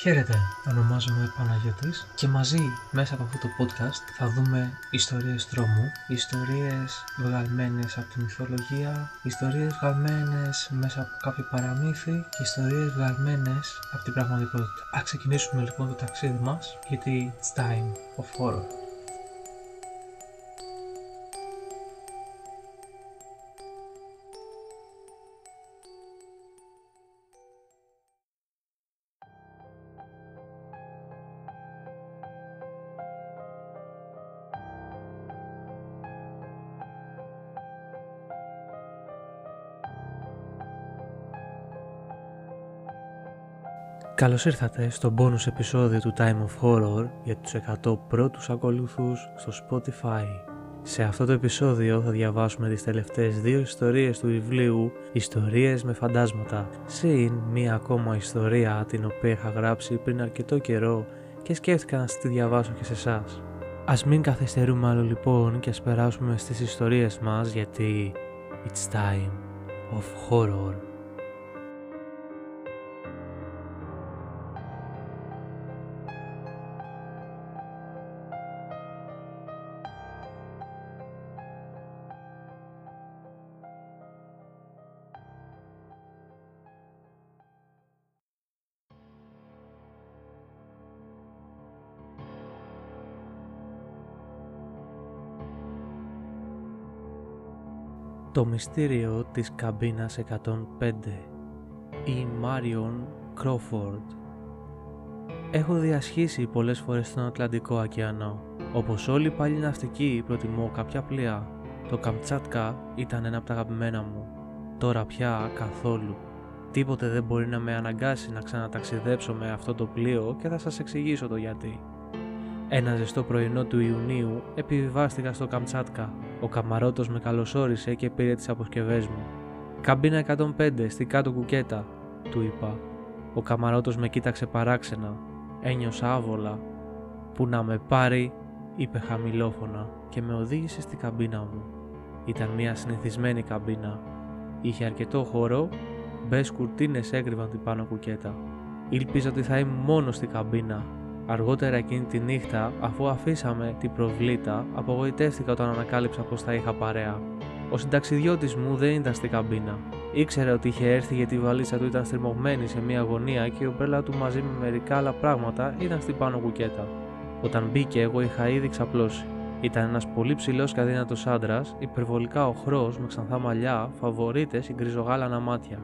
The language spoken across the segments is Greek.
Χαίρετε, ονομάζομαι Παναγιώτης και μαζί μέσα από αυτό το podcast θα δούμε ιστορίες τρόμου, ιστορίες βγαλμένες από τη μυθολογία, ιστορίες βγαλμένες μέσα από κάποιο παραμύθι και ιστορίες βγαλμένες από την πραγματικότητα. Ας ξεκινήσουμε λοιπόν το ταξίδι μας γιατί it's time of horror. Καλώς ήρθατε στο bonus επεισόδιο του Time of Horror για τους 100 πρώτους ακολούθους στο Spotify. Σε αυτό το επεισόδιο θα διαβάσουμε τις τελευταίες δύο ιστορίες του βιβλίου «Ιστορίες με φαντάσματα» συν μία ακόμα ιστορία την οποία είχα γράψει πριν αρκετό καιρό και σκέφτηκα να τη διαβάσω και σε εσάς. Ας μην καθυστερούμε άλλο λοιπόν και ας περάσουμε στις ιστορίες μας γιατί it's time of horror. Μυστήριο της καμπίνας 105 Η Μάριον Κρόφορντ Έχω διασχίσει πολλές φορές τον Ατλαντικό ωκεανό. Όπως όλοι πάλι ναυτικοί προτιμώ κάποια πλοία. Το Καμτσάτκα ήταν ένα από τα αγαπημένα μου. Τώρα πια καθόλου. Τίποτε δεν μπορεί να με αναγκάσει να ξαναταξιδέψω με αυτό το πλοίο και θα σας εξηγήσω το γιατί. Ένα ζεστό πρωινό του Ιουνίου επιβιβάστηκα στο Καμτσάτκα. Ο καμαρότος με καλωσόρισε και πήρε τις αποσκευές μου. Καμπίνα 105 στην κάτω κουκέτα, του είπα. Ο καμαρότος με κοίταξε παράξενα. Ένιωσα άβολα. Που να με πάρει, είπε χαμηλόφωνα και με οδήγησε στην καμπίνα μου. Ήταν μια συνηθισμένη καμπίνα. Είχε αρκετό χώρο, μπες κουρτίνες έκρυβαν την πάνω κουκέτα. Ήλπιζα ότι θα ήμουν μόνος στην καμπίνα Αργότερα εκείνη τη νύχτα, αφού αφήσαμε την προβλήτα, απογοητεύτηκα όταν ανακάλυψα πως θα είχα παρέα. Ο συνταξιδιώτης μου δεν ήταν στην καμπίνα. Ήξερε ότι είχε έρθει γιατί η βαλίτσα του ήταν στριμωγμένη σε μια γωνία και η ομπρέλα του μαζί με μερικά άλλα πράγματα ήταν στην πάνω κουκέτα. Όταν μπήκε, εγώ είχα ήδη ξαπλώσει. Ήταν ένας πολύ ψηλός και αδύνατος άντρας, υπερβολικά οχρός, με ξανθά μαλλιά, φαβορίτες ή γκριζογάλανα μάτια.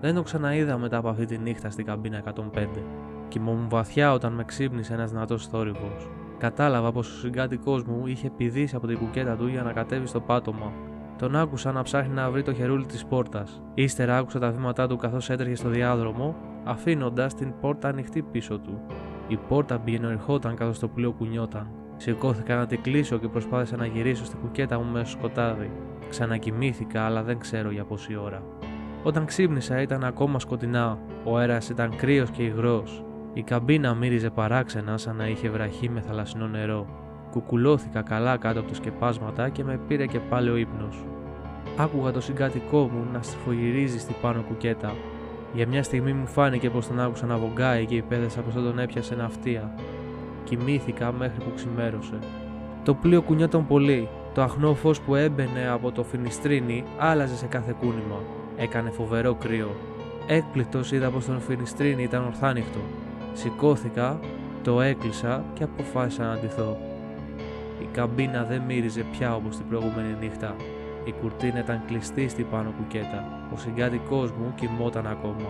Δεν το ξαναείδα μετά από αυτή τη νύχτα στην καμπίνα 105. Κοιμόμουν βαθιά όταν με ξύπνησε ένας δυνατός θόρυβος. Κατάλαβα πως ο συγκάτοικός μου είχε πηδήσει από την κουκέτα του για να κατέβει στο πάτωμα. Τον άκουσα να ψάχνει να βρει το χερούλι της πόρτας. Ύστερα άκουσα τα βήματά του καθώς έτρεχε στο διάδρομο, αφήνοντας την πόρτα ανοιχτή πίσω του. Η πόρτα μπήκε ερχόταν καθώς το πλοίο κουνιόταν. Σηκώθηκα να την κλείσω και προσπάθησα να γυρίσω στην κουκέτα μου μέσα σκοτάδι. Ξανακοιμήθηκα, αλλά δεν ξέρω για πόση ώρα. Όταν ξύπνησα ήταν ακόμα σκοτεινά. Ο αέρας ήταν κρύος και υγρός. Η καμπίνα μύριζε παράξενα σαν να είχε βραχεί με θαλασσινό νερό. Κουκουλώθηκα καλά κάτω από τα σκεπάσματα και με πήρε και πάλι ο ύπνος. Άκουγα το συγκάτοικό μου να στριφογυρίζει στην πάνω κουκέτα. Για μια στιγμή μου φάνηκε πως τον άκουσα να βογκάει και υπέδεσα πως τον έπιασε ναυτία. Κοιμήθηκα μέχρι που ξημέρωσε. Το πλοίο κουνιόταν πολύ. Το αχνό φως που έμπαινε από το φινιστρίνι άλλαζε σε κάθε κούνημα. Έκανε φοβερό κρύο. Έκπληκτος είδα πως το φινιστρίνι ήταν ορθάνυχτο. Σηκώθηκα, το έκλεισα και αποφάσισα να αντιθώ. Η καμπίνα δεν μύριζε πια όπως την προηγούμενη νύχτα. Η κουρτίνα ήταν κλειστή στην πάνω κουκέτα. Ο συγκάτοικός μου κοιμόταν ακόμα.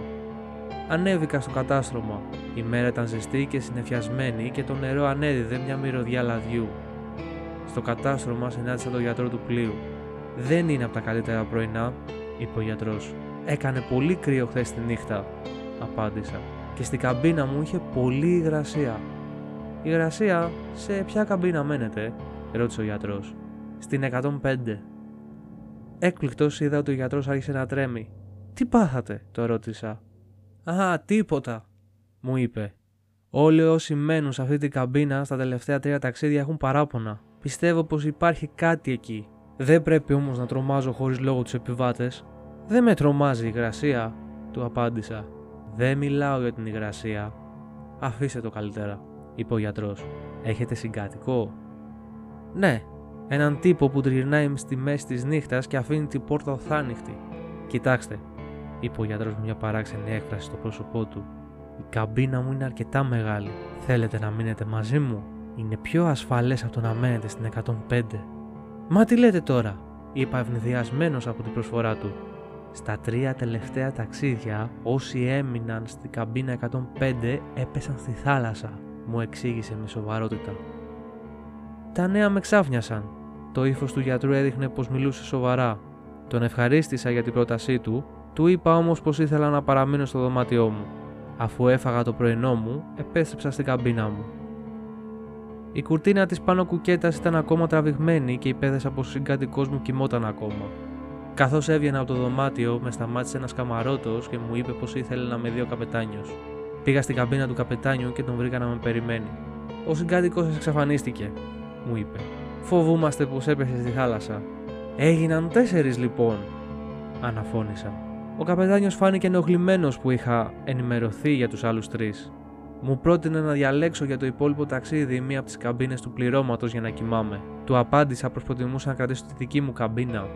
Ανέβηκα στο κατάστρωμα. Η μέρα ήταν ζεστή και συνεφιασμένη και το νερό ανέδιδε μια μυρωδιά λαδιού. Στο κατάστρωμα συνάντησα τον γιατρό του πλοίου. Δεν είναι από τα καλύτερα πρωινά, είπε ο γιατρός. Έκανε πολύ κρύο χθες τη νύχτα, απάντησα και στην καμπίνα μου είχε πολύ υγρασία. Υγρασία, σε ποια καμπίνα μένετε, ρώτησε ο γιατρός. Στην 105. Έκπληκτος είδα ότι ο γιατρός άρχισε να τρέμει. Τι πάθατε, το ρώτησα. Α, τίποτα, μου είπε. Όλοι όσοι μένουν σε αυτή την καμπίνα στα τελευταία τρία ταξίδια έχουν παράπονα. Πιστεύω πως υπάρχει κάτι εκεί. Δεν πρέπει όμως να τρομάζω χωρίς λόγο τους επιβάτες. Δεν με τρομάζει η υγρασία, του απάντησα. Δεν μιλάω για την υγρασία. Αφήστε το καλύτερα, είπε ο γιατρός. Έχετε συγκάτοικο. Ναι, έναν τύπο που τριγυρνάει στη μέση της νύχτας και αφήνει την πόρτα οθάνυχτη. Κοιτάξτε, είπε ο γιατρός με μια παράξενη έκφραση στο πρόσωπό του. Η καμπίνα μου είναι αρκετά μεγάλη. Θέλετε να μείνετε μαζί μου; Είναι πιο ασφαλές από το να μένετε στην 105. Μα τι λέτε τώρα, είπα ευνηδιασμένο από την προσφορά του. Στα τρία τελευταία ταξίδια, όσοι έμειναν στην καμπίνα 105 έπεσαν στη θάλασσα, μου εξήγησε με σοβαρότητα. Τα νέα με ξάφνιασαν. Το ύφος του γιατρού έδειχνε πως μιλούσε σοβαρά. Τον ευχαρίστησα για την πρότασή του, του είπα όμως πως ήθελα να παραμείνω στο δωμάτιό μου. Αφού έφαγα το πρωινό μου, επέστρεψα στην καμπίνα μου. Η κουρτίνα της πάνω κουκέτας ήταν ακόμα τραβηγμένη και υπέδεσα πω ο συγκάτοικός μου κοιμόταν ακόμα. Καθώς έβγαινα από το δωμάτιο, με σταμάτησε ένας καμαρότος και μου είπε πως ήθελε να με δει ο καπετάνιος. Πήγα στην καμπίνα του καπετάνιου και τον βρήκα να με περιμένει. Ο συγκάτοικό εξαφανίστηκε, μου είπε. Φοβούμαστε πως έπεσε στη θάλασσα. Έγιναν τέσσερις λοιπόν, αναφώνησα. Ο καπετάνιος φάνηκε ενοχλημένος που είχα ενημερωθεί για τους άλλους τρεις. Μου πρότεινε να διαλέξω για το υπόλοιπο ταξίδι μία από τις καμπίνες του πληρώματος για να κοιμάμαι. Του απάντησα πως προτιμούσα να κρατήσω τη δική μου καμπίνα,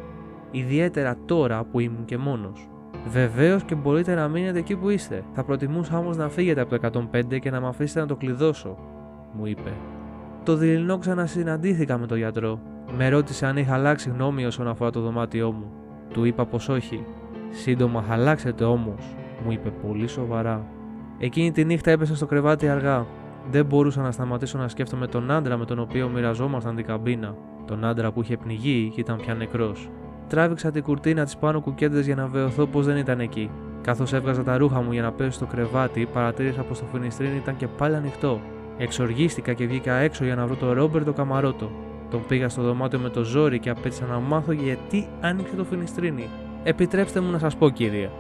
ιδιαίτερα τώρα που ήμουν και μόνος. Βεβαίως και μπορείτε να μείνετε εκεί που είστε. Θα προτιμούσα όμως να φύγετε από το 105 και να με αφήσετε να το κλειδώσω, μου είπε. Το δειλινό ξανασυναντήθηκα με τον γιατρό. Με ρώτησε αν είχα αλλάξει γνώμη όσον αφορά το δωμάτιό μου. Του είπα πως όχι. Σύντομα θα αλλάξετε όμως, μου είπε πολύ σοβαρά. Εκείνη τη νύχτα έπεσα στο κρεβάτι αργά. Δεν μπορούσα να σταματήσω να σκέφτομαι τον άντρα με τον οποίο μοιραζόμασταν την καμπίνα. Τον άντρα που είχε πνιγεί και ήταν πια νεκρός. Τράβηξα την κουρτίνα της πάνω κουκέντε για να βεβαιωθώ πως δεν ήταν εκεί. Καθώς έβγαζα τα ρούχα μου για να πέσω στο κρεβάτι, παρατήρησα πως το φινιστρίνι ήταν και πάλι ανοιχτό. Εξοργίστηκα και βγήκα έξω για να βρω τον Ρόμπερτ το καμαρότο. Τον πήγα στο δωμάτιο με το ζόρι και απέτυσα να μάθω γιατί άνοιξε το φινιστρίνι. Επιτρέψτε μου να σας πω, κύριε,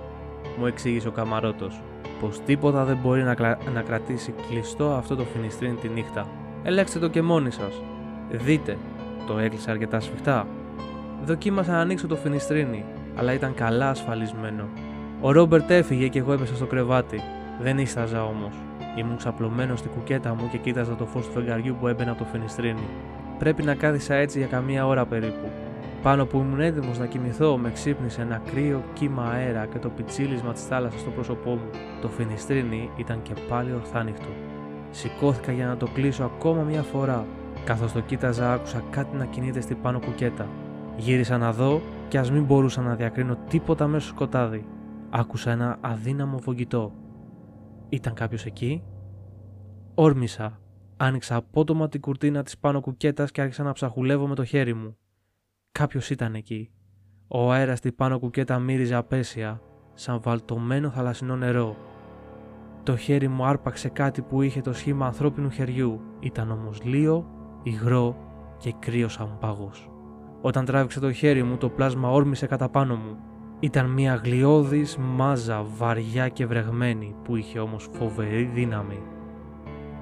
μου εξήγησε ο καμαρότος, πως τίποτα δεν μπορεί να, κλα... να κρατήσει κλειστό αυτό το φινιστρίνι τη νύχτα. Ελέξτε το και μόνοι σας. Δείτε, το έκλεισε αρκετά σφιχτά. Δοκίμασα να ανοίξω το φινιστρίνι, αλλά ήταν καλά ασφαλισμένο. Ο Ρόμπερτ έφυγε και εγώ έπεσα στο κρεβάτι. Δεν ίσταζα όμως. Ήμουν ξαπλωμένος στη κουκέτα μου και κοίταζα το φως του φεγγαριού που έμπαινε από το φινιστρίνι. Πρέπει να κάθισα έτσι για καμία ώρα περίπου. Πάνω που ήμουν έτοιμος να κοιμηθώ, με ξύπνησε ένα κρύο κύμα αέρα και το πιτσίλισμα της θάλασσας στο πρόσωπό μου. Το φινιστρίνι ήταν και πάλι ορθάνυχτο. Σηκώθηκα για να το κλείσω ακόμα μια φορά. Καθώς το κοίταζα, άκουσα κάτι να κινείται στην πάνω κουκέτα. Γύρισα να δω και ας μην μπορούσα να διακρίνω τίποτα μέσα στο σκοτάδι. Άκουσα ένα αδύναμο βογγητό. Ήταν κάποιος εκεί; Όρμησα. Άνοιξα απότομα την κουρτίνα της πάνω κουκέτας και άρχισα να ψαχουλεύω με το χέρι μου. Κάποιος ήταν εκεί. Ο αέρας στην πάνω κουκέτα μύριζε απέσια, σαν βαλτωμένο θαλασσινό νερό. Το χέρι μου άρπαξε κάτι που είχε το σχήμα ανθρώπινου χεριού, ήταν όμως λίο, υγρό και κρύο σαν πάγος. Όταν τράβηξε το χέρι μου, το πλάσμα όρμησε κατά πάνω μου. Ήταν μια γλιώδης μάζα βαριά και βρεγμένη που είχε όμως φοβερή δύναμη.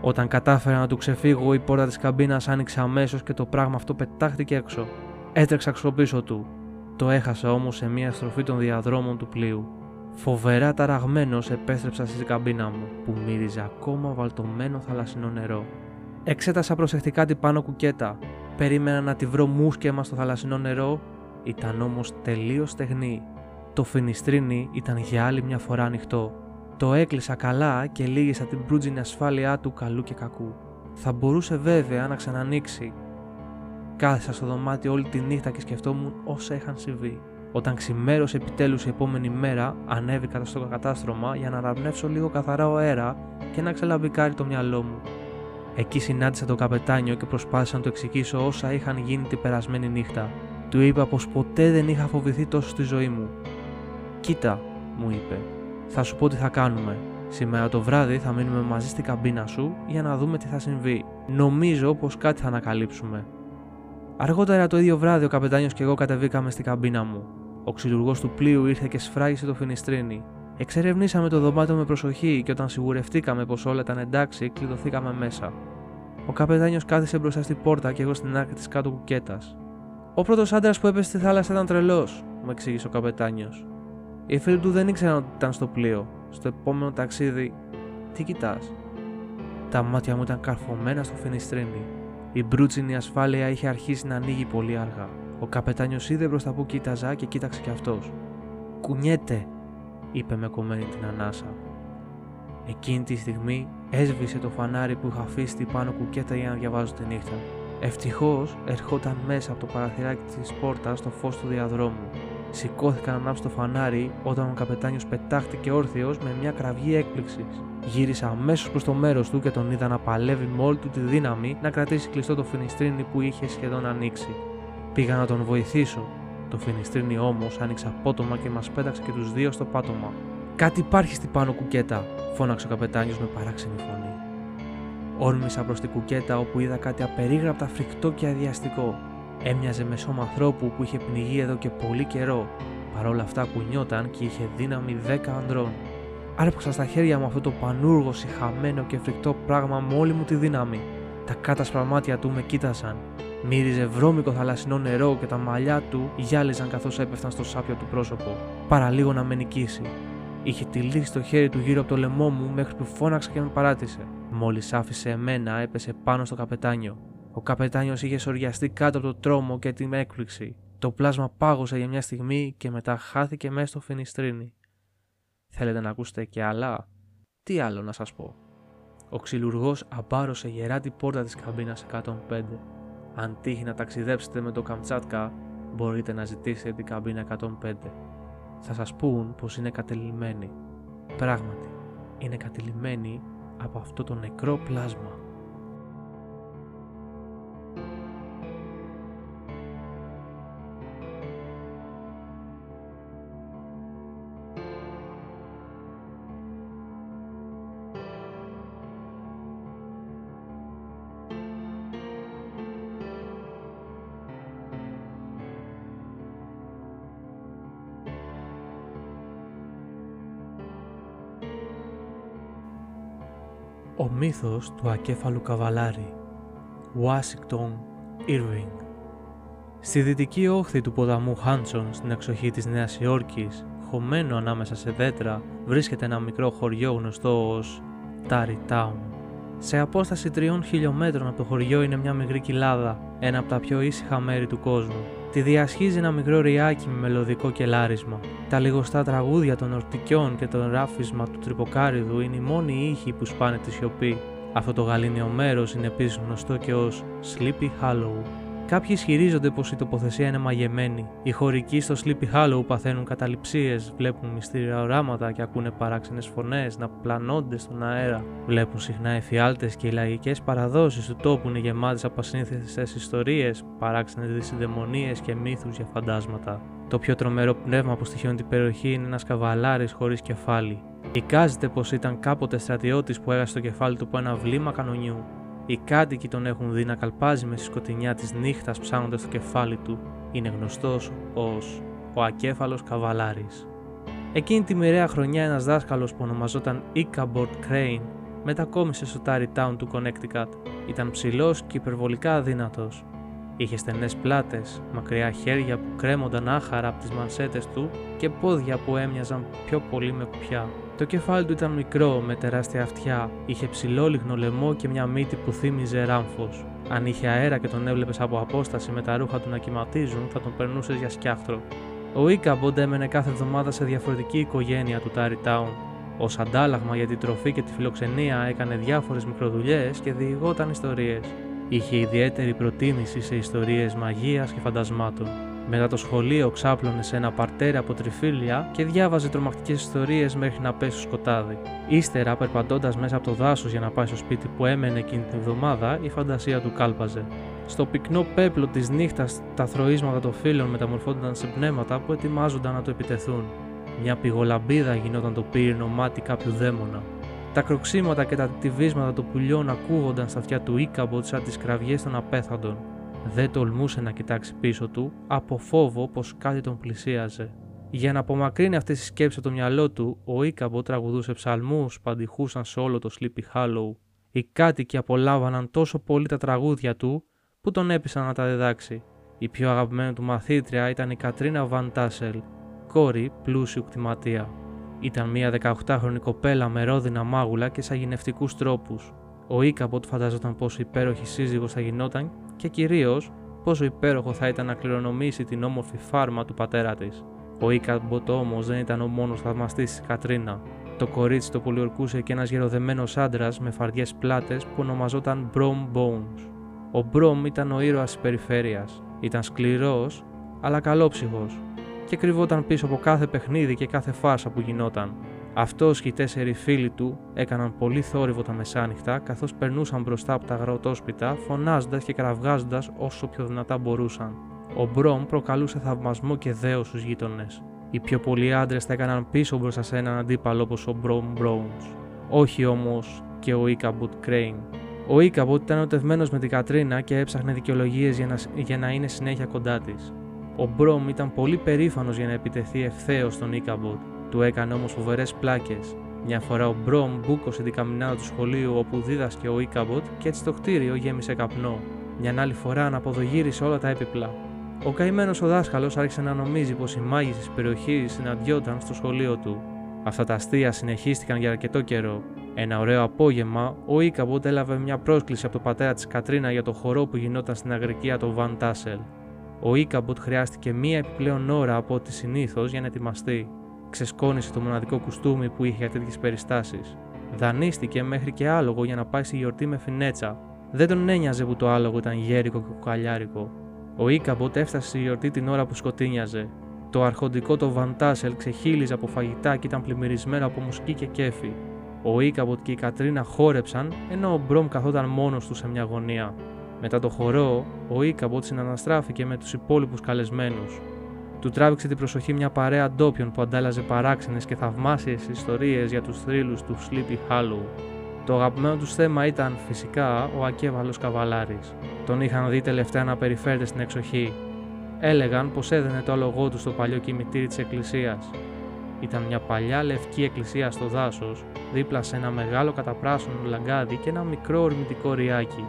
Όταν κατάφερα να του ξεφύγω, η πόρτα της καμπίνας άνοιξε αμέσως και το πράγμα αυτό πετάχτηκε έξω. Έτρεξα ξοπίσω του. Το έχασα όμως σε μια στροφή των διαδρόμων του πλοίου. Φοβερά ταραγμένος επέστρεψα στη καμπίνα μου, που μύριζε ακόμα βαλτωμένο θαλασσινό νερό. Εξέτασα προσεκτικά την πάνω κουκέτα, Περίμενα να τη βρω μουσκεμα στο θαλασσινό νερό, ήταν όμως τελείως στεγνή. Το φινιστρίνι ήταν για άλλη μια φορά ανοιχτό. Το έκλεισα καλά και λύγησα την προύτζινη ασφάλειά του καλού και κακού. Θα μπορούσε βέβαια να ξανανοίξει. Κάθισα στο δωμάτιο όλη τη νύχτα και σκεφτόμουν όσα είχαν συμβεί. Όταν ξημέρωσε επιτέλους η επόμενη μέρα, ανέβηκα στο κατάστρωμα για να αναπνεύσω λίγο καθαρά ο αέρα και να ξελαμπικάρει το μυαλό μου. Εκεί συνάντησα τον καπετάνιο και προσπάθησα να του εξηγήσω όσα είχαν γίνει την περασμένη νύχτα. Του είπα πως ποτέ δεν είχα φοβηθεί τόσο στη ζωή μου. Κοίτα, μου είπε, θα σου πω τι θα κάνουμε. Σήμερα το βράδυ θα μείνουμε μαζί στην καμπίνα σου για να δούμε τι θα συμβεί. Νομίζω πως κάτι θα ανακαλύψουμε. Αργότερα το ίδιο βράδυ ο καπετάνιος και εγώ κατεβήκαμε στην καμπίνα μου. Ο ξυλουργός του πλοίου ήρθε και σφράγισε το φινιστρίνι. Εξερευνήσαμε το δωμάτιο με προσοχή και όταν σιγουρευτήκαμε πως όλα ήταν εντάξει, κλειδωθήκαμε μέσα. Ο καπετάνιος κάθισε μπροστά στην πόρτα και εγώ στην άκρη της κάτω κουκέτας. Ο πρώτος άντρας που έπεσε στη θάλασσα ήταν τρελός, μου εξήγησε ο καπετάνιος. Οι φίλοι του δεν ήξεραν ότι ήταν στο πλοίο. Στο επόμενο ταξίδι. Τι κοιτάς; Τα μάτια μου ήταν καρφωμένα στο φινιστρίνι. Η μπρούτσινη ασφάλεια είχε αρχίσει να ανοίγει πολύ αργά. Ο καπετάνιος είδε μπροστά που κοίταζα και κοίταξε κι αυτός. Κουνιέται, είπε με κομμένη την ανάσα. Εκείνη τη στιγμή έσβησε το φανάρι που είχα αφήσει πάνω κουκέτα για να διαβάζω τη νύχτα. Ευτυχώς ερχόταν μέσα από το παραθυράκι της πόρτας το φως του διαδρόμου. Σηκώθηκα να ανάψω το φανάρι όταν ο καπετάνιος πετάχτηκε όρθιος με μια κραυγή έκπληξης. Γύρισα αμέσως προς το μέρος του και τον είδα να παλεύει με όλη του τη δύναμη να κρατήσει κλειστό το φινιστρίνι που είχε σχεδόν ανοίξει. Πήγα να τον βοηθήσω. Το φινιστρίνι όμως άνοιξε απότομα και μας πέταξε και τους δύο στο πάτωμα. Κάτι υπάρχει στην πάνω κουκέτα, φώναξε ο καπετάνιος με παράξενη φωνή. Όρμησα προς την κουκέτα όπου είδα κάτι απερίγραπτα φρικτό και αδιαστικό. Έμοιαζε με σώμα ανθρώπου που είχε πνιγεί εδώ και πολύ καιρό. Παρ' όλα αυτά κουνιόταν και είχε δύναμη 10 ανδρών. Άρπαξα στα χέρια μου αυτό το πανούργο, συχαμένο και φρικτό πράγμα με όλη μου τη δύναμη. Τα κάτασπρα μάτια του με κοίτασαν. Μύριζε βρώμικο θαλασσινό νερό και τα μαλλιά του γυάλιζαν καθώς έπεφταν στο σάπιο του πρόσωπο. Παραλίγο να με νικήσει. Είχε τυλίξει το χέρι του γύρω από το λαιμό μου μέχρι που φώναξα και με παράτησε. Μόλις άφησε εμένα, έπεσε πάνω στο καπετάνιο. Ο καπετάνιος είχε σοριαστεί κάτω από το τρόμο και την έκπληξη. Το πλάσμα πάγωσε για μια στιγμή και μετά χάθηκε μέσα στο φινιστρίνι. Θέλετε να ακούσετε και άλλα; Τι άλλο να σας πω; Ο ξυλουργός αμπάρωσε γερά την πόρτα της καμπίνας 105. Αν τύχει να ταξιδέψετε με το Καμτσάτκα, μπορείτε να ζητήσετε την καμπίνα 105. Θα σας πούν πως είναι κατελημένη. Πράγματι, είναι κατελημένη από αυτό το νεκρό πλάσμα. Ο μύθος του ακέφαλου καβαλάρη Washington Irving Στη δυτική όχθη του ποταμού Χάντσον στην εξοχή της Νέας Υόρκης, χωμένο ανάμεσα σε δέντρα, βρίσκεται ένα μικρό χωριό γνωστό ως Tari Town. Σε απόσταση τριών χιλιόμετρων από το χωριό είναι μια μικρή κοιλάδα, ένα από τα πιο ήσυχα μέρη του κόσμου. Τη διασχίζει ένα μικρό ριάκι με μελωδικό κελάρισμα. Τα λιγοστά τραγούδια των ορτικιών και το ράφισμα του τρυποκάριδου είναι οι μόνοι ήχοι που σπάνε τη σιωπή. Αυτό το γαλήνιο μέρος είναι επίσης γνωστό και ως Sleepy Hollow. Κάποιοι ισχυρίζονται πως η τοποθεσία είναι μαγεμένη. Οι χωρικοί στο Sleepy Hollow παθαίνουν καταληψίες, βλέπουν μυστήρια οράματα και ακούνε παράξενες φωνές να πλανώνται στον αέρα. Βλέπουν συχνά εφιάλτες και οι λαϊκές παραδόσεις του τόπου είναι γεμάτες από ασύνθετες ιστορίες, παράξενες δυσυδαιμονίες και μύθους για φαντάσματα. Το πιο τρομερό πνεύμα που στοιχειώνει την περιοχή είναι ένας καβαλάρης χωρίς κεφάλι. Εικάζεται πως ήταν κάποτε στρατιώτης που έγασε το κεφάλι του από ένα βλήμα κανονιού. Οι κάτοικοι τον έχουν δει να καλπάζει με στη σκοτεινιά της νύχτας ψάχνοντας το κεφάλι του. Είναι γνωστός ως ο ακέφαλος καβαλάρης. Εκείνη τη μοιραία χρονιά ένας δάσκαλος που ονομαζόταν Ichabod Crane μετακόμισε στο Tarry Town του Connecticut. Ήταν ψηλός και υπερβολικά αδύνατος. Είχε στενές πλάτες, μακριά χέρια που κρέμονταν άχαρα από τις μανσέτες του και πόδια που έμοιαζαν πιο πολύ με κουπιά. Το κεφάλι του ήταν μικρό, με τεράστια αυτιά, είχε ψηλόλιγνο λαιμό και μια μύτη που θύμιζε ράμφος. Αν είχε αέρα και τον έβλεπες από απόσταση με τα ρούχα του να κυματίζουν, θα τον περνούσες για σκιάχτρο. Ο Ίκαμποντ έμενε κάθε εβδομάδα σε διαφορετική οικογένεια του Τάρι Τάουν. Ω αντάλλαγμα για την τροφή και τη φιλοξενία έκανε διάφορες μικροδουλειές και διηγόταν ιστορίες. Είχε ιδιαίτερη προτίμηση σε ιστορίες μαγείας και φαντασμάτων. Μετά το σχολείο ξάπλωνε σε ένα παρτέρι από τριφύλια και διάβαζε τρομακτικές ιστορίες μέχρι να πέσει στο σκοτάδι. Ύστερα, περπατώντας μέσα από το δάσος για να πάει στο σπίτι που έμενε εκείνη την εβδομάδα, η φαντασία του κάλπαζε. Στο πυκνό πέπλο της νύχτας, τα θροίσματα των φίλων μεταμορφώνονταν σε πνεύματα που ετοιμάζονταν να το επιτεθούν. Μια πηγολαμπίδα γινόταν το πύρινο μάτι κάποιου δαίμονα. Τα κροξίματα και τα τυβίσματα των πουλιών ακούγονταν στα αυτιά του Ίκαμποτ σαν τις κραυγές των απέθαντων. Δεν τολμούσε να κοιτάξει πίσω του από φόβο πως κάτι τον πλησίαζε. Για να απομακρύνει αυτές τις σκέψεις από το μυαλό του, ο Ίκαμπο τραγουδούσε ψαλμούς που αντιχούσαν σε όλο το Sleepy Hollow. Οι κάτοικοι απολάβαναν τόσο πολύ τα τραγούδια του που τον έπεισαν να τα διδάξει. Η πιο αγαπημένη του μαθήτρια ήταν η Κατρίνα Βαν Τάσελ, κόρη πλούσιου κτηματία. Ήταν μια 18χρονη κοπέλα με ρόδινα μάγουλα και σαγηνευτικούς τρόπους. Ο Ίκαμποτ φανταζόταν πόσο υπέροχη σύζυγος θα γινόταν και κυρίως πόσο υπέροχο θα ήταν να κληρονομήσει την όμορφη φάρμα του πατέρα της. Ο Ίκαμποτ όμως δεν ήταν ο μόνος θαυμαστής της Κατρίνα. Το κορίτσι το πολιορκούσε και ένας γεροδεμένος άντρας με φαρδιές πλάτες που ονομαζόταν Brom Bones. Ο Μπρομ ήταν ο ήρωας της περιφέρειας. Ήταν σκληρός, αλλά καλόψυχος και κρυβόταν πίσω από κάθε παιχνίδι και κάθε φάρσα που γινόταν. Αυτό και οι τέσσερι φίλοι του έκαναν πολύ θόρυβο τα μεσάνυχτα καθώς περνούσαν μπροστά από τα αγροτόσπιτα φωνάζοντας και κραυγάζοντας όσο πιο δυνατά μπορούσαν. Ο Μπρομ προκαλούσε θαυμασμό και δέος στους γείτονες. Οι πιο πολλοί άντρες τα έκαναν πίσω μπροστά σε έναν αντίπαλο όπως ο Μπρομ Μπρόουνς. Όχι όμως και ο Ίκαμπουτ Κρέιν. Ο Ίκαμπουτ ήταν οτευμένο με την Κατρίνα και έψαχνε δικαιολογίες για, να, για να είναι συνέχεια κοντά της. Ο Μπρομ ήταν πολύ περήφανος για να επιτεθεί ευθέως στον Ίκαμπουτ. Του έκανε όμως φοβερές πλάκες. Μια φορά ο Μπρομ μπούκωσε την καμινάδα του σχολείου όπου δίδασκε ο Ίκαμπουτ και έτσι το κτίριο γέμισε καπνό. Μια άλλη φορά αναποδογύρισε όλα τα έπιπλα. Ο καημένος ο δάσκαλος άρχισε να νομίζει πως οι μάγοι της περιοχής συναντιόταν στο σχολείο του. Αυτά τα αστεία συνεχίστηκαν για αρκετό καιρό. Ένα ωραίο απόγευμα, ο Ίκαμποτ έλαβε μια πρόσκληση από τον πατέρα της Κατρίνα για το χορό που γινόταν στην αγρικία του Βαν Τάσελ. Ο Ίκαμποτ χρειάστηκε μία επιπλέον ώρα από ό,τι συνήθως για να ετοιμαστεί. Ξεσκόνησε το μοναδικό κουστούμι που είχε για τέτοιες περιστάσεις. Δανείστηκε μέχρι και άλογο για να πάει στη γιορτή με φινέτσα. Δεν τον ένοιαζε που το άλογο ήταν γέρικο και κοκαλιάρικο. Ο Ίκαμποτ έφτασε στη γιορτή την ώρα που σκοτίνιαζε. Το αρχοντικό το Βαν Τάσελ ξεχείλιζε από φαγητά και ήταν πλημμυρισμένο από μουσική και κέφι. Ο Ίκαμποτ και η Κατρίνα χόρεψαν, ενώ ο Μπρομ καθόταν μόνος του σε μια γωνία. Μετά το χορό, ο Ίκαμποτ συναναστράφηκε με τους υπόλοιπους καλεσμένους. Του τράβηξε την προσοχή μια παρέα ντόπιων που αντάλλαζε παράξενες και θαυμάσιες ιστορίες για τους θρύλους του Sleepy Hollow. Το αγαπημένο τους θέμα ήταν φυσικά ο Ακέβαλος Καβαλάρης. Τον είχαν δει τελευταία να περιφέρεται στην εξοχή. Έλεγαν πως έδαινε το άλογό του στο παλιό κημητήρι της εκκλησίας. Ήταν μια παλιά λευκή εκκλησία στο δάσος, δίπλα σε ένα μεγάλο καταπράσινο λαγκάδι και ένα μικρό ορμητικό ριάκι.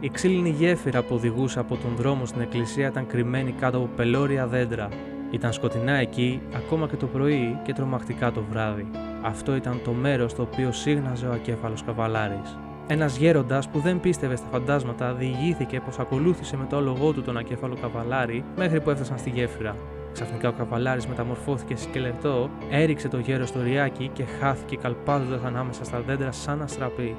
Η ξύλινη γέφυρα που οδηγούσε από τον δρόμο στην εκκλησία ήταν κρυμμένη κάτω από πελώρια δέντρα. Ήταν σκοτεινά εκεί ακόμα και το πρωί και τρομακτικά το βράδυ. Αυτό ήταν το μέρος στο οποίο σύγναζε ο ακέφαλος καβαλάρης. Ένας γέροντας που δεν πίστευε στα φαντάσματα διηγήθηκε πως ακολούθησε με το άλογό του τον ακέφαλο καβαλάρη μέχρι που έφτασαν στη γέφυρα. Ξαφνικά ο καβαλάρης μεταμορφώθηκε σε σκελετό, έριξε το γέρο στο ριάκι και χάθηκε καλπάζοντας ανάμεσα στα δέντρα σαν αστραπή.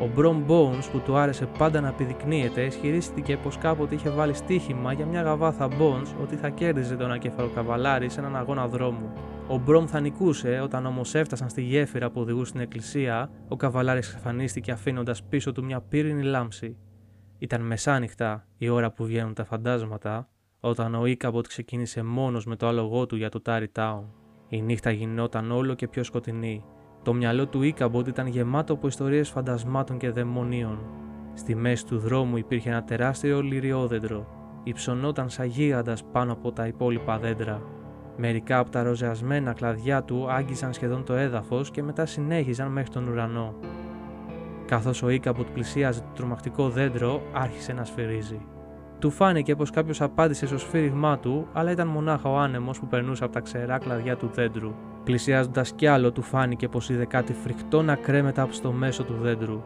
Ο Μπρομ Bones που του άρεσε πάντα να επιδεικνύεται ισχυρίστηκε πως κάποτε είχε βάλει στοίχημα για μια γαβάθα Bones ότι θα κέρδιζε τον ακέφαλο καβαλάρη σε έναν αγώνα δρόμου. Ο Μπρομ θα νικούσε, όταν όμως έφτασαν στη γέφυρα που οδηγούσε στην εκκλησία, ο καβαλάρης εξαφανίστηκε αφήνοντας πίσω του μια πύρινη λάμψη. Ήταν μεσάνυχτα η ώρα που βγαίνουν τα φαντάσματα, όταν ο Ίκαμποτ ξεκίνησε μόνος με το άλογό του για το Τάρι Τάουν. Η νύχτα γινόταν όλο και πιο σκοτεινή. Το μυαλό του Ίκαμποτ ήταν γεμάτο από ιστορίες φαντασμάτων και δαιμονίων. Στη μέση του δρόμου υπήρχε ένα τεράστιο λυριόδεντρο. Υψωνόταν σαν γίγαντας πάνω από τα υπόλοιπα δέντρα. Μερικά από τα ροζεασμένα κλαδιά του άγγιζαν σχεδόν το έδαφος και μετά συνέχιζαν μέχρι τον ουρανό. Καθώς ο Ίκαμποτ πλησίαζε το τρομακτικό δέντρο, άρχισε να σφυρίζει. Του φάνηκε πως κάποιος απάντησε στο σφύριγμά του, αλλά ήταν μονάχα ο άνεμος που περνούσε από τα ξερά κλαδιά του δέντρου. Πλησιάζοντας κι άλλο, του φάνηκε πως είδε κάτι φρικτό να κρέμεται από στο μέσο του δέντρου.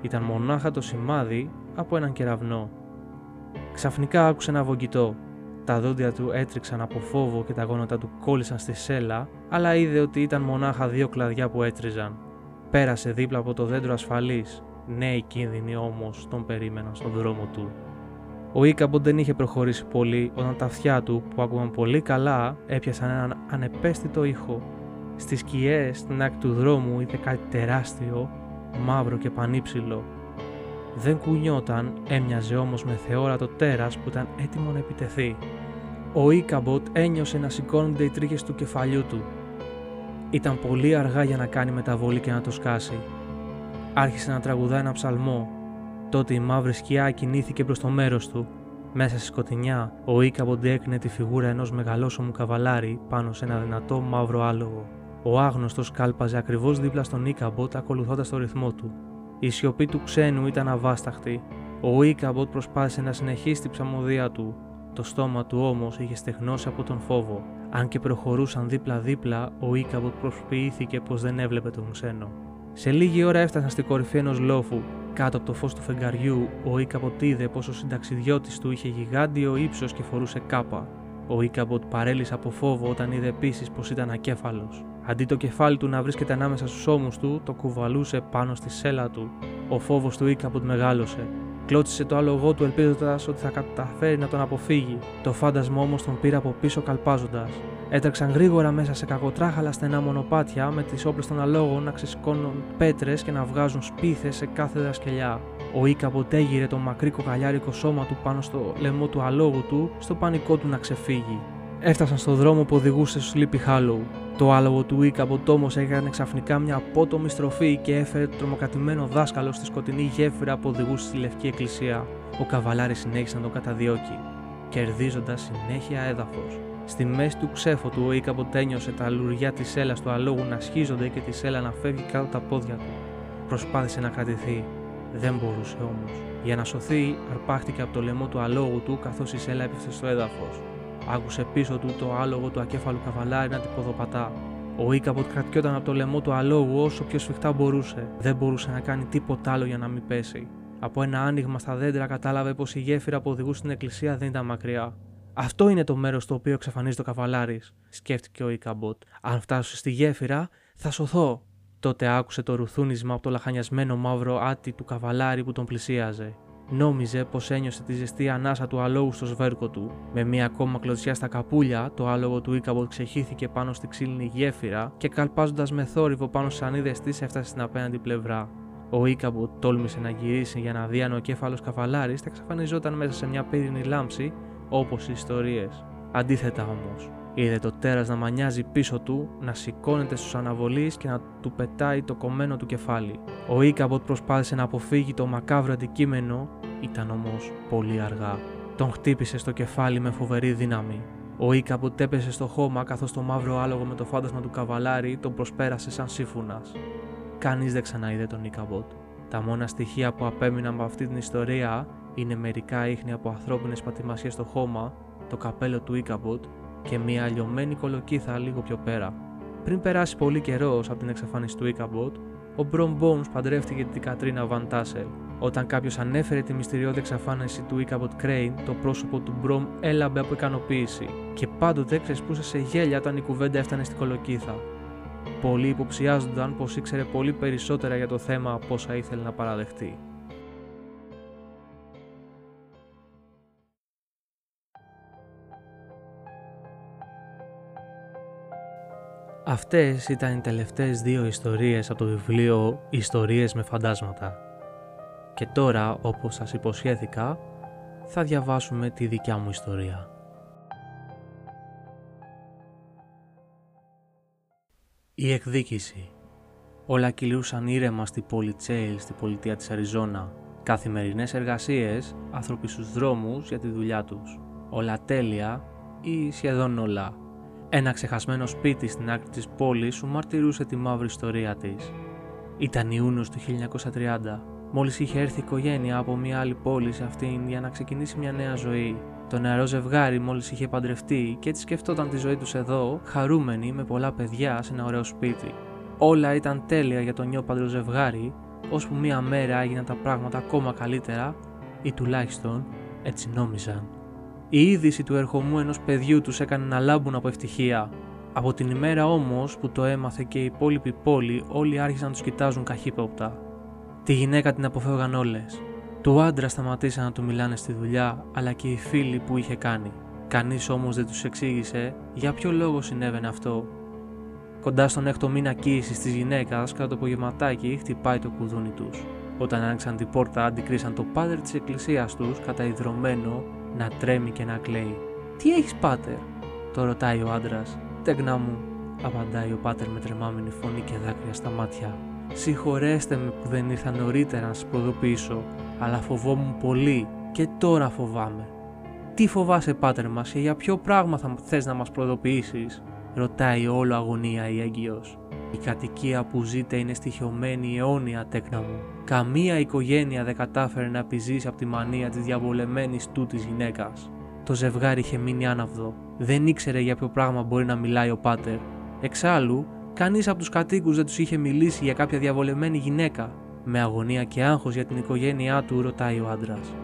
Ήταν μονάχα το σημάδι από έναν κεραυνό. Ξαφνικά άκουσε ένα βογγητό. Τα δόντια του έτριξαν από φόβο και τα γόνατα του κόλλησαν στη σέλα, αλλά είδε ότι ήταν μονάχα δύο κλαδιά που έτριζαν. Πέρασε δίπλα από το δέντρο ασφαλής. Νέοι κίνδυνοι όμως τον περίμεναν στον δρόμο του. Ο Ίκαμπον δεν είχε προχωρήσει πολύ όταν τα αυτιά του, που άκουγαν πολύ καλά, έπιασαν έναν ανεπαίσθητο ήχο. Στις σκιές στην άκρη του δρόμου είδε κάτι τεράστιο, μαύρο και πανύψηλο. Δεν κουνιόταν, έμοιαζε όμως με θεόρατο τέρας που ήταν έτοιμο να επιτεθεί. Ο Ίκαμποτ ένιωσε να σηκώνονται οι τρίχες του κεφαλιού του. Ήταν πολύ αργά για να κάνει μεταβολή και να το σκάσει. Άρχισε να τραγουδά ένα ψαλμό Τότε η μαύρη σκιά κινήθηκε προς το μέρος του. Μέσα στη σκοτεινιά, ο Ίκαμποντ έκρινε τη φιγούρα ενός μεγαλόσωμου καβαλάρη πάνω σε ένα δυνατό μαύρο άλογο. Ο άγνωστος κάλπαζε ακριβώς δίπλα στον Ίκαμποτ ακολουθώντας το ρυθμό του. Η σιωπή του ξένου ήταν αβάσταχτη. Ο Ίκαμποτ προσπάθησε να συνεχίσει την ψαλμωδία του. Το στόμα του όμως είχε στεγνώσει από τον φόβο. Αν και προχωρούσαν δίπλα-δίπλα, ο Ίκαμποτ προσποιήθηκε πως δεν έβλεπε τον ξένο. Σε λίγη ώρα έφτασαν στην κορυφή ενός λόφου Κάτω από το φως του φεγγαριού, ο Ίκαμποτ είδε πως ο συνταξιδιώτης του είχε γιγάντιο ύψος και φορούσε κάπα. Ο Ίκαμποτ παρέλυσε από φόβο όταν είδε επίσης πως ήταν ακέφαλος. Αντί το κεφάλι του να βρίσκεται ανάμεσα στους ώμους του, το κουβαλούσε πάνω στη σέλα του. Ο φόβος του Ίκαμποτ μεγάλωσε. Κλώτσισε το άλογό του ελπίζοντας ότι θα καταφέρει να τον αποφύγει. Το φάντασμα όμως τον πήρε από πίσω καλπάζοντας. Έτρεξαν γρήγορα μέσα σε κακοτράχαλα στενά μονοπάτια με τις όπλες των αλόγων να ξεσκώνουν πέτρες και να βγάζουν σπίθες σε κάθε δασκελιά. Ο Ίκα ποτέγυρε το μακρύ κοκαλιάρικο σώμα του πάνω στο λαιμό του αλόγου του, στο πανικό του να ξεφύγει. Έφτασαν στο δρόμο που οδηγούσε στο Sleepy Hollow. Το άλογο του Ίκαμποτ όμω έκανε ξαφνικά μια απότομη στροφή και έφερε το τρομοκρατημένο δάσκαλο στη σκοτεινή γέφυρα που οδηγούσε στη λευκή εκκλησία. Ο καβαλάρης συνέχισε να τον καταδιώκει, κερδίζοντας συνέχεια έδαφος. Στη μέση του ξέφωτου, ο Ίκαμποτ ένιωσε τα λουριά της σέλα του αλόγου να σχίζονται και της σέλα να φεύγει κάτω τα πόδια του. Προσπάθησε να κρατηθεί. Δεν μπορούσε όμως. Για να σωθεί, αρπάχτηκε από το λαιμό του αλόγου του καθώς η σέλα έπεφτε στο έδαφος. Άκουσε πίσω του το άλογο του ακέφαλου καβαλάρι να τυποδοπατά. Ο Ίκαμποτ κρατιόταν από το λαιμό του αλόγου όσο πιο σφιχτά μπορούσε. Δεν μπορούσε να κάνει τίποτα άλλο για να μην πέσει. Από ένα άνοιγμα στα δέντρα κατάλαβε πως η γέφυρα που οδηγούσε στην εκκλησία δεν ήταν μακριά. Αυτό είναι το μέρος στο οποίο εξαφανίζει το καβαλάρι, σκέφτηκε ο Ίκαμποτ. Αν φτάσω στη γέφυρα, θα σωθώ. Τότε άκουσε το ρουθούνισμα από το λαχανιασμένο μαύρο άτι του καβαλάρι που τον πλησίαζε. Νόμιζε πως ένιωσε τη ζεστή ανάσα του αλόγου στο σβέρκο του. Με μία ακόμα κλωτσιά στα καπούλια, το άλογο του Ίκαμποτ ξεχύθηκε πάνω στη ξύλινη γέφυρα και καλπάζοντας με θόρυβο πάνω στις ανίδε της έφτασε στην απέναντι πλευρά. Ο Ίκαμποτ τόλμησε να γυρίσει για να δει αν ο κέφαλος καβαλάρης θα εξαφανιζόταν μέσα σε μια πύρινη λάμψη όπως οι ιστορίες. Αντίθετα όμως, είδε το τέρας να μανιάζει πίσω του, να σηκώνεται στους αναβολείς και να του πετάει το κομμένο του κεφάλι. Ο Ίκαμποτ προσπάθησε να αποφύγει το μακάβριο αντικείμενο ήταν όμως πολύ αργά. Τον χτύπησε στο κεφάλι με φοβερή δύναμη. Ο Ίκαμποτ έπεσε στο χώμα καθώς το μαύρο άλογο με το φάντασμα του καβαλάρη τον προσπέρασε σαν σίφουνας. Κανείς δεν ξαναείδε τον Ίκαμποτ. Τα μόνα στοιχεία που απέμειναν από αυτή την ιστορία είναι μερικά ίχνη από ανθρώπινες πατημασίες στο χώμα, το καπέλο του Ίκαμποτ και μια λιωμένη κολοκύθα λίγο πιο πέρα. Πριν περάσει πολύ καιρός από την εξαφάνιση του Ίκαμποτ, ο Μπρομ Bones παντρεύτηκε την Κατρίνα Βαν Τάσελ. Όταν κάποιος ανέφερε τη μυστηριώδη εξαφάνιση του Ίκαμποτ Κρέιν, το πρόσωπο του Μπρομ έλαμπε από ικανοποίηση και πάντοτε ξεσπούσε σε γέλια όταν η κουβέντα έφτανε στην κολοκύθα. Πολλοί υποψιάζονταν πως ήξερε πολύ περισσότερα για το θέμα από όσα ήθελε να παραδεχτεί. Αυτές ήταν οι τελευταίες δύο ιστορίες από το βιβλίο «Ιστορίες με φαντάσματα». Και τώρα, όπως σας υποσχέθηκα, θα διαβάσουμε τη δικιά μου ιστορία. Η εκδίκηση Όλα κυλούσαν ήρεμα στη πόλη Τσέιλ στη πολιτεία της Αριζόνα. Καθημερινές εργασίες, άνθρωποι στους δρόμους για τη δουλειά τους. Όλα τέλεια ή σχεδόν όλα. Ένα ξεχασμένο σπίτι στην άκρη της πόλης σου μαρτυρούσε τη μαύρη ιστορία της. Ήταν Ιούνιος του 1930. Μόλις είχε έρθει η οικογένεια από μια άλλη πόλη σε αυτήν για να ξεκινήσει μια νέα ζωή. Το νεαρό ζευγάρι μόλις είχε παντρευτεί και έτσι σκεφτόταν τη ζωή τους εδώ, χαρούμενοι με πολλά παιδιά σε ένα ωραίο σπίτι. Όλα ήταν τέλεια για το νιόπαντρο ζευγάρι, ώσπου μια μέρα έγιναν τα πράγματα ακόμα καλύτερα ή τουλάχιστον έτσι νόμιζαν. Η είδηση του ερχομού ενός παιδιού τους έκανε να λάμπουν από ευτυχία. Από την ημέρα όμως που το έμαθε και η υπόλοιπη πόλη όλοι άρχισαν να τους κοιτάζουν καχύποπτα. Τη γυναίκα την αποφεύγαν όλες. Του άντρα σταματήσαν να του μιλάνε στη δουλειά αλλά και οι φίλοι που είχε κάνει. Κανείς όμως δεν τους εξήγησε για ποιο λόγο συνέβαινε αυτό. Κοντά στον έκτο μήνα κοίησης της γυναίκας, κατά το απογευματάκι χτυπάει το κουδούνι τους. Όταν άνοιξαν την πόρτα, αντικρίσαν το πάτερ της εκκλησίας τους, καταϊδρωμένο να τρέμει και να κλαίει. Τι έχεις, πάτερ, το ρωτάει ο άντρας. Τέγνα μου, απαντάει ο πάτερ με τρεμάμενη φωνή και δάκρυα στα μάτια. Συγχωρέστε με που δεν ήρθα νωρίτερα να σας προδοποιήσω, αλλά φοβόμουν πολύ και τώρα φοβάμαι. Τι φοβάσαι, πάτερ μας, και για ποιο πράγμα θα θες να μας προδοποιήσει, ρωτάει όλο αγωνία η έγκυος. Η κατοικία που ζείτε είναι στοιχειωμένη αιώνια τέκνα μου. Καμία οικογένεια δεν κατάφερε να επιζήσει από τη μανία της διαβολεμένης του της γυναίκας. Το ζευγάρι είχε μείνει άναυδο. Δεν ήξερε για ποιο πράγμα μπορεί να μιλάει ο πάτερ. Εξάλλου, κανείς από τους κατοίκους δεν τους είχε μιλήσει για κάποια διαβολεμένη γυναίκα. Με αγωνία και άγχος για την οικογένειά του ρωτάει ο άντρας.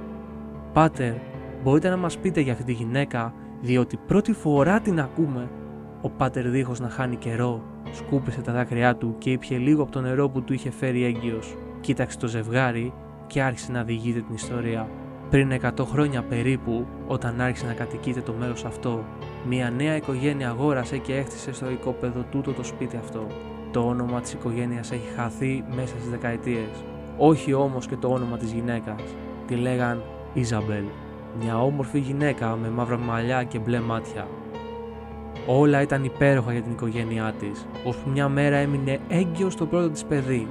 Πάτερ, μπορείτε να μας πείτε για αυτή τη γυναίκα, διότι πρώτη φορά την ακούμε. Ο πάτερ δίχως να χάνει καιρό, σκούπισε τα δάκρυά του και ήπιε λίγο από το νερό που του είχε φέρει έγκυος. Κοίταξε το ζευγάρι και άρχισε να διηγείται την ιστορία. Πριν 100 χρόνια περίπου, όταν άρχισε να κατοικείται το μέρος αυτό, μια νέα οικογένεια αγόρασε και έκτισε στο οικόπεδο τούτο το σπίτι αυτό. Το όνομα της οικογένειας έχει χαθεί μέσα στις δεκαετίες. Όχι όμως και το όνομα της γυναίκας. Τη λέγαν Ιζαμπέλ. Μια όμορφη γυναίκα με μαύρα μαλλιά και μπλε μάτια. Όλα ήταν υπέροχα για την οικογένειά της, ώσπου μια μέρα έμεινε έγκυος στο πρώτο της παιδί.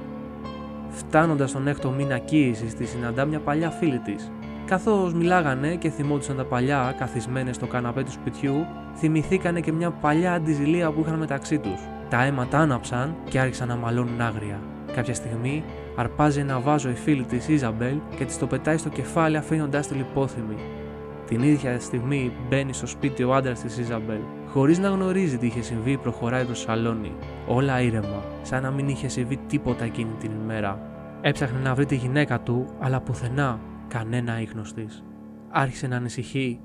Φτάνοντας τον έκτο μήνα κοίησης τη συναντά μια παλιά φίλη της. Καθώς μιλάγανε και θυμόντουσαν τα παλιά καθισμένες στο καναπέ του σπιτιού, θυμηθήκανε και μια παλιά αντιζηλία που είχαν μεταξύ τους. Τα αίματα άναψαν και άρχισαν να μαλώνουν άγρια. Κάποια στιγμή αρπάζει ένα βάζο η φίλη της Ιζαμπέλ και της το πετάει στο κεφάλι αφήνοντάς τη λιπόθυμη. Την ίδια στιγμή μπαίνει στο σπίτι ο άντρας της Ιζαμπέλ. Χωρίς να γνωρίζει τι είχε συμβεί, προχωράει το σαλόνι. Όλα ήρεμα, σαν να μην είχε συμβεί τίποτα εκείνη την ημέρα. Έψαχνε να βρει τη γυναίκα του, αλλά πουθενά κανένα ίχνος της. Άρχισε να ανησυχεί.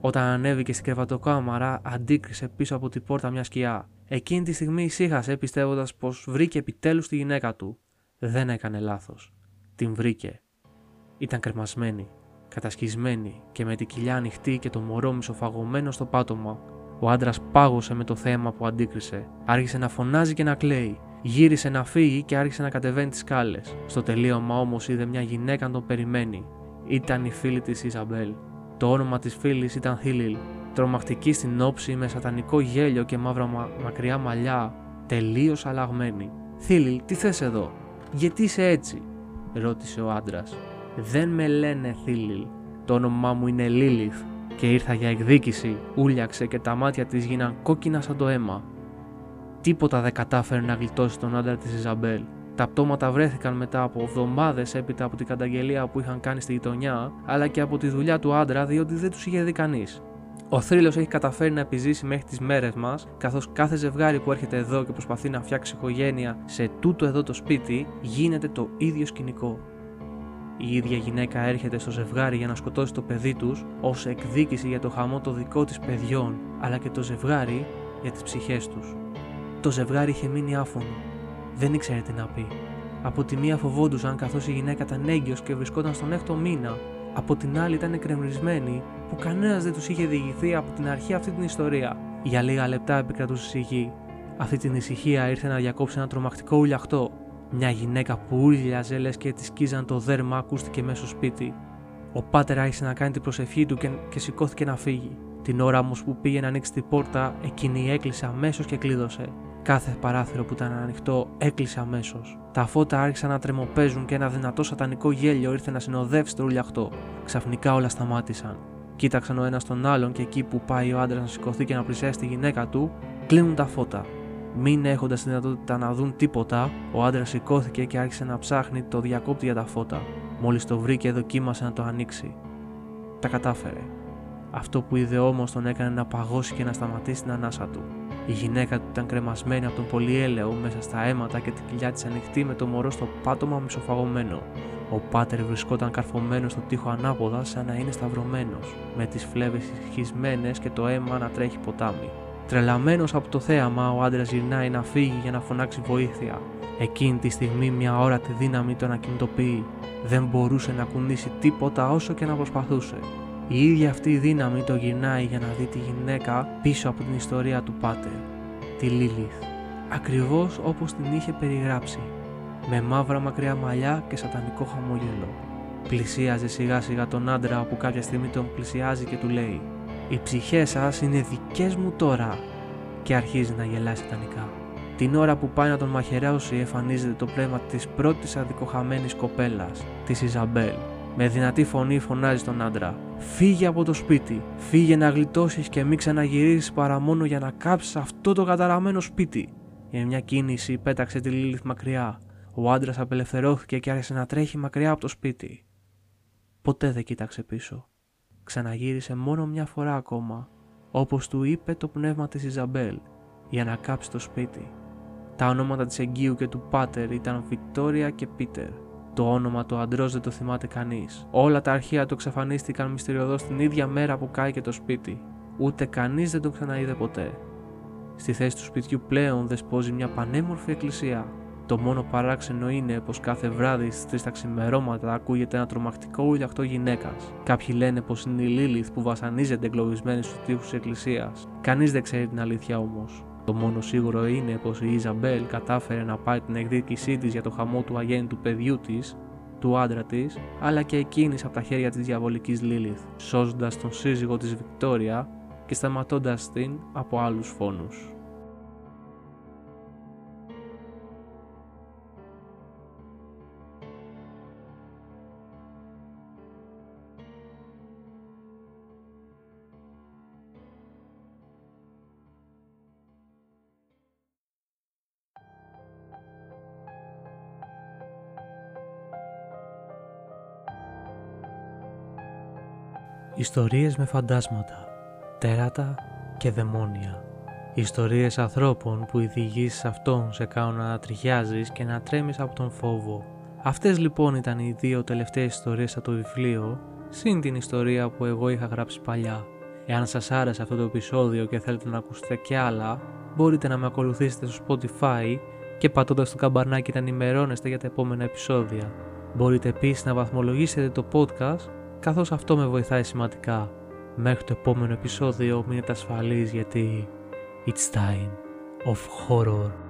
Όταν ανέβηκε στην κρεβατοκάμαρα, αντίκρισε πίσω από την πόρτα μια σκιά. Εκείνη τη στιγμή ησύχασε πιστεύοντας πως βρήκε επιτέλους τη γυναίκα του. Δεν έκανε λάθος. Την βρήκε. Ήταν κρεμασμένη, κατασκισμένη και με την κοιλιά ανοιχτή και το μωρό μισοφαγωμένο στο πάτωμα. Ο άντρας πάγωσε με το θέμα που αντίκρισε. Άρχισε να φωνάζει και να κλαίει. Γύρισε να φύγει και άρχισε να κατεβαίνει τις σκάλες. Στο τελείωμα όμως είδε μια γυναίκα να τον περιμένει. Ήταν η φίλη της Ιζαμπέλ. Το όνομα της φίλης ήταν Θήλιλ. Τρομακτική στην όψη με σατανικό γέλιο και μαύρα μα... μακριά μαλλιά, τελείως αλλαγμένη. Θήλιλ, τι θες εδώ, γιατί είσαι έτσι, ρώτησε ο άντρας. Δεν με λένε Θήλιλ. Το όνομά μου είναι Λίλιθ και ήρθα για εκδίκηση. Ούλιαξε και τα μάτια της γίναν κόκκινα σαν το αίμα. Τίποτα δεν κατάφερε να γλιτώσει τον άντρα της Ιζαμπέλ. Τα πτώματα βρέθηκαν μετά από εβδομάδες έπειτα από την καταγγελία που είχαν κάνει στη γειτονιά, αλλά και από τη δουλειά του άντρα διότι δεν τους είχε δει κανείς. Ο θρύλος έχει καταφέρει να επιζήσει μέχρι τις μέρες μας, καθώς κάθε ζευγάρι που έρχεται εδώ και προσπαθεί να φτιάξει οικογένεια σε τούτο εδώ το σπίτι, γίνεται το ίδιο σκηνικό. Η ίδια γυναίκα έρχεται στο ζευγάρι για να σκοτώσει το παιδί τους ως εκδίκηση για το χαμό των δικών της παιδιών, αλλά και το ζευγάρι για τις ψυχές τους. Το ζευγάρι είχε μείνει άφωνο. Δεν ήξερε τι να πει. Από τη μία φοβόντουσαν καθώς η γυναίκα ήταν έγκυος και βρισκόταν στον έκτο μήνα. Από την άλλη ήταν εκρεμρισμένη που κανένας δεν τους είχε διηγηθεί από την αρχή αυτή την ιστορία. Για λίγα λεπτά επικρατούσε σιγή. Αυτή την ησυχία ήρθε να διακόψει ένα τρομακτικό ουλιαχτό. Μια γυναίκα που ούλιαζε λε και της σκίζαν το δέρμα ακούστηκε μέσα στο σπίτι. Ο πάτερ άρχισε να κάνει την προσευχή του και, και σηκώθηκε να φύγει. Την ώρα όμως που πήγε να ανοίξει την πόρτα, εκείνη έκλεισε αμέσως και κλείδωσε. Κάθε παράθυρο που ήταν ανοιχτό έκλεισε αμέσως. Τα φώτα άρχισαν να τρεμοπαίζουν και ένα δυνατό σατανικό γέλιο ήρθε να συνοδεύσει το ουλιαχτό. Ξαφνικά όλα σταμάτησαν. Κοίταξαν ο ένας τον άλλον και εκεί που πάει ο άντρας να σηκωθεί και να πλησιάσει τη γυναίκα του, κλείνουν τα φώτα. Μην έχοντας τη δυνατότητα να δουν τίποτα, ο άντρας σηκώθηκε και άρχισε να ψάχνει το διακόπτη για τα φώτα. Μόλις το βρήκε, δοκίμασε να το ανοίξει. Τα κατάφερε. Αυτό που είδε όμως τον έκανε να παγώσει και να σταματήσει την ανάσα του. Η γυναίκα του ήταν κρεμασμένη από τον πολυέλαιο μέσα στα αίματα και την κοιλιά της ανοιχτή με το μωρό στο πάτωμα μισοφαγωμένο. Ο πάτερ βρισκόταν καρφωμένος στο τοίχο ανάποδα σαν να είναι σταυρωμένος, με τις φλέβες ισχυσμένες και το αίμα να τρέχει ποτάμι. Τρελαμένος από το θέαμα, ο άντρας γυρνάει να φύγει για να φωνάξει βοήθεια. Εκείνη τη στιγμή μια όρατη δύναμη τον ακινητοποιεί. Δεν μπορούσε να κουνήσει τίποτα όσο και να προσπαθούσε. Η ίδια αυτή η δύναμη το γυρνάει για να δει τη γυναίκα πίσω από την ιστορία του Πάτερ, τη Λίλιθ, ακριβώς όπως την είχε περιγράψει, με μαύρα μακριά μαλλιά και σατανικό χαμόγελο. Πλησίαζε σιγά σιγά τον άντρα που κάποια στιγμή τον πλησιάζει και του λέει «Οι ψυχές σας είναι δικές μου τώρα» και αρχίζει να γελάει σατανικά. Την ώρα που πάει να τον μαχαιρέωσει εμφανίζεται το πνεύμα της πρώτης αδικοχαμένης κοπέλας, της Ιζαμπέλ, με δυνατή φωνή φωνάζει στον άντρα. Φύγε από το σπίτι. Φύγε να γλιτώσεις και μην ξαναγυρίσεις παρά μόνο για να κάψεις αυτό το καταραμένο σπίτι. Για μια κίνηση πέταξε τη Λίλιθ μακριά. Ο άντρας απελευθερώθηκε και άρχισε να τρέχει μακριά από το σπίτι. Ποτέ δεν κοίταξε πίσω. Ξαναγύρισε μόνο μια φορά ακόμα, όπως του είπε το πνεύμα της Ιζαμπέλ, για να κάψει το σπίτι. Τα ονόματα της εγγύου και του Πάτερ ήταν Βικτόρια και Πίτερ. Το όνομα του αντρός δεν το θυμάται κανείς. Όλα τα αρχεία του εξαφανίστηκαν μυστηριωδώς την ίδια μέρα που κάηκε το σπίτι. Ούτε κανείς δεν το ξαναείδε ποτέ. Στη θέση του σπιτιού πλέον δεσπόζει μια πανέμορφη εκκλησία. Το μόνο παράξενο είναι πως κάθε βράδυ στις 3 τα ξημερώματα ακούγεται ένα τρομακτικό ουλιαχτό γυναίκας. Κάποιοι λένε πως είναι η Λίλιθ που βασανίζεται εγκλωβισμένη στους τοίχου της εκκλησίας. Κανείς δεν ξέρει την αλήθεια όμως. Το μόνο σίγουρο είναι πως η Ιζαμπέλ κατάφερε να πάρει την εκδίκησή της για το χαμό του αγέννητου παιδιού της, του άντρα της, αλλά και εκείνης από τα χέρια της διαβολικής Λίλιθ, σώζοντας τον σύζυγο της Βικτόρια και σταματώντας την από άλλους φόνους. Ιστορίες με φαντάσματα, τέρατα και δαιμόνια. Ιστορίες ανθρώπων που οι διηγήσεις αυτών σε κάνουν να τριχιάζεις και να τρέμεις από τον φόβο. Αυτές λοιπόν ήταν οι δύο τελευταίες ιστορίες από το βιβλίο, συν την ιστορία που εγώ είχα γράψει παλιά. Εάν σας άρεσε αυτό το επεισόδιο και θέλετε να ακούσετε και άλλα, μπορείτε να με ακολουθήσετε στο Spotify και πατώντας το καμπανάκι να ενημερώνεστε για τα επόμενα επεισόδια. Μπορείτε επίσης να βαθμολογήσετε το podcast καθώς αυτό με βοηθάει σημαντικά. Μέχρι το επόμενο επεισόδιο μείνετε ασφαλείς γιατί it's time of horror.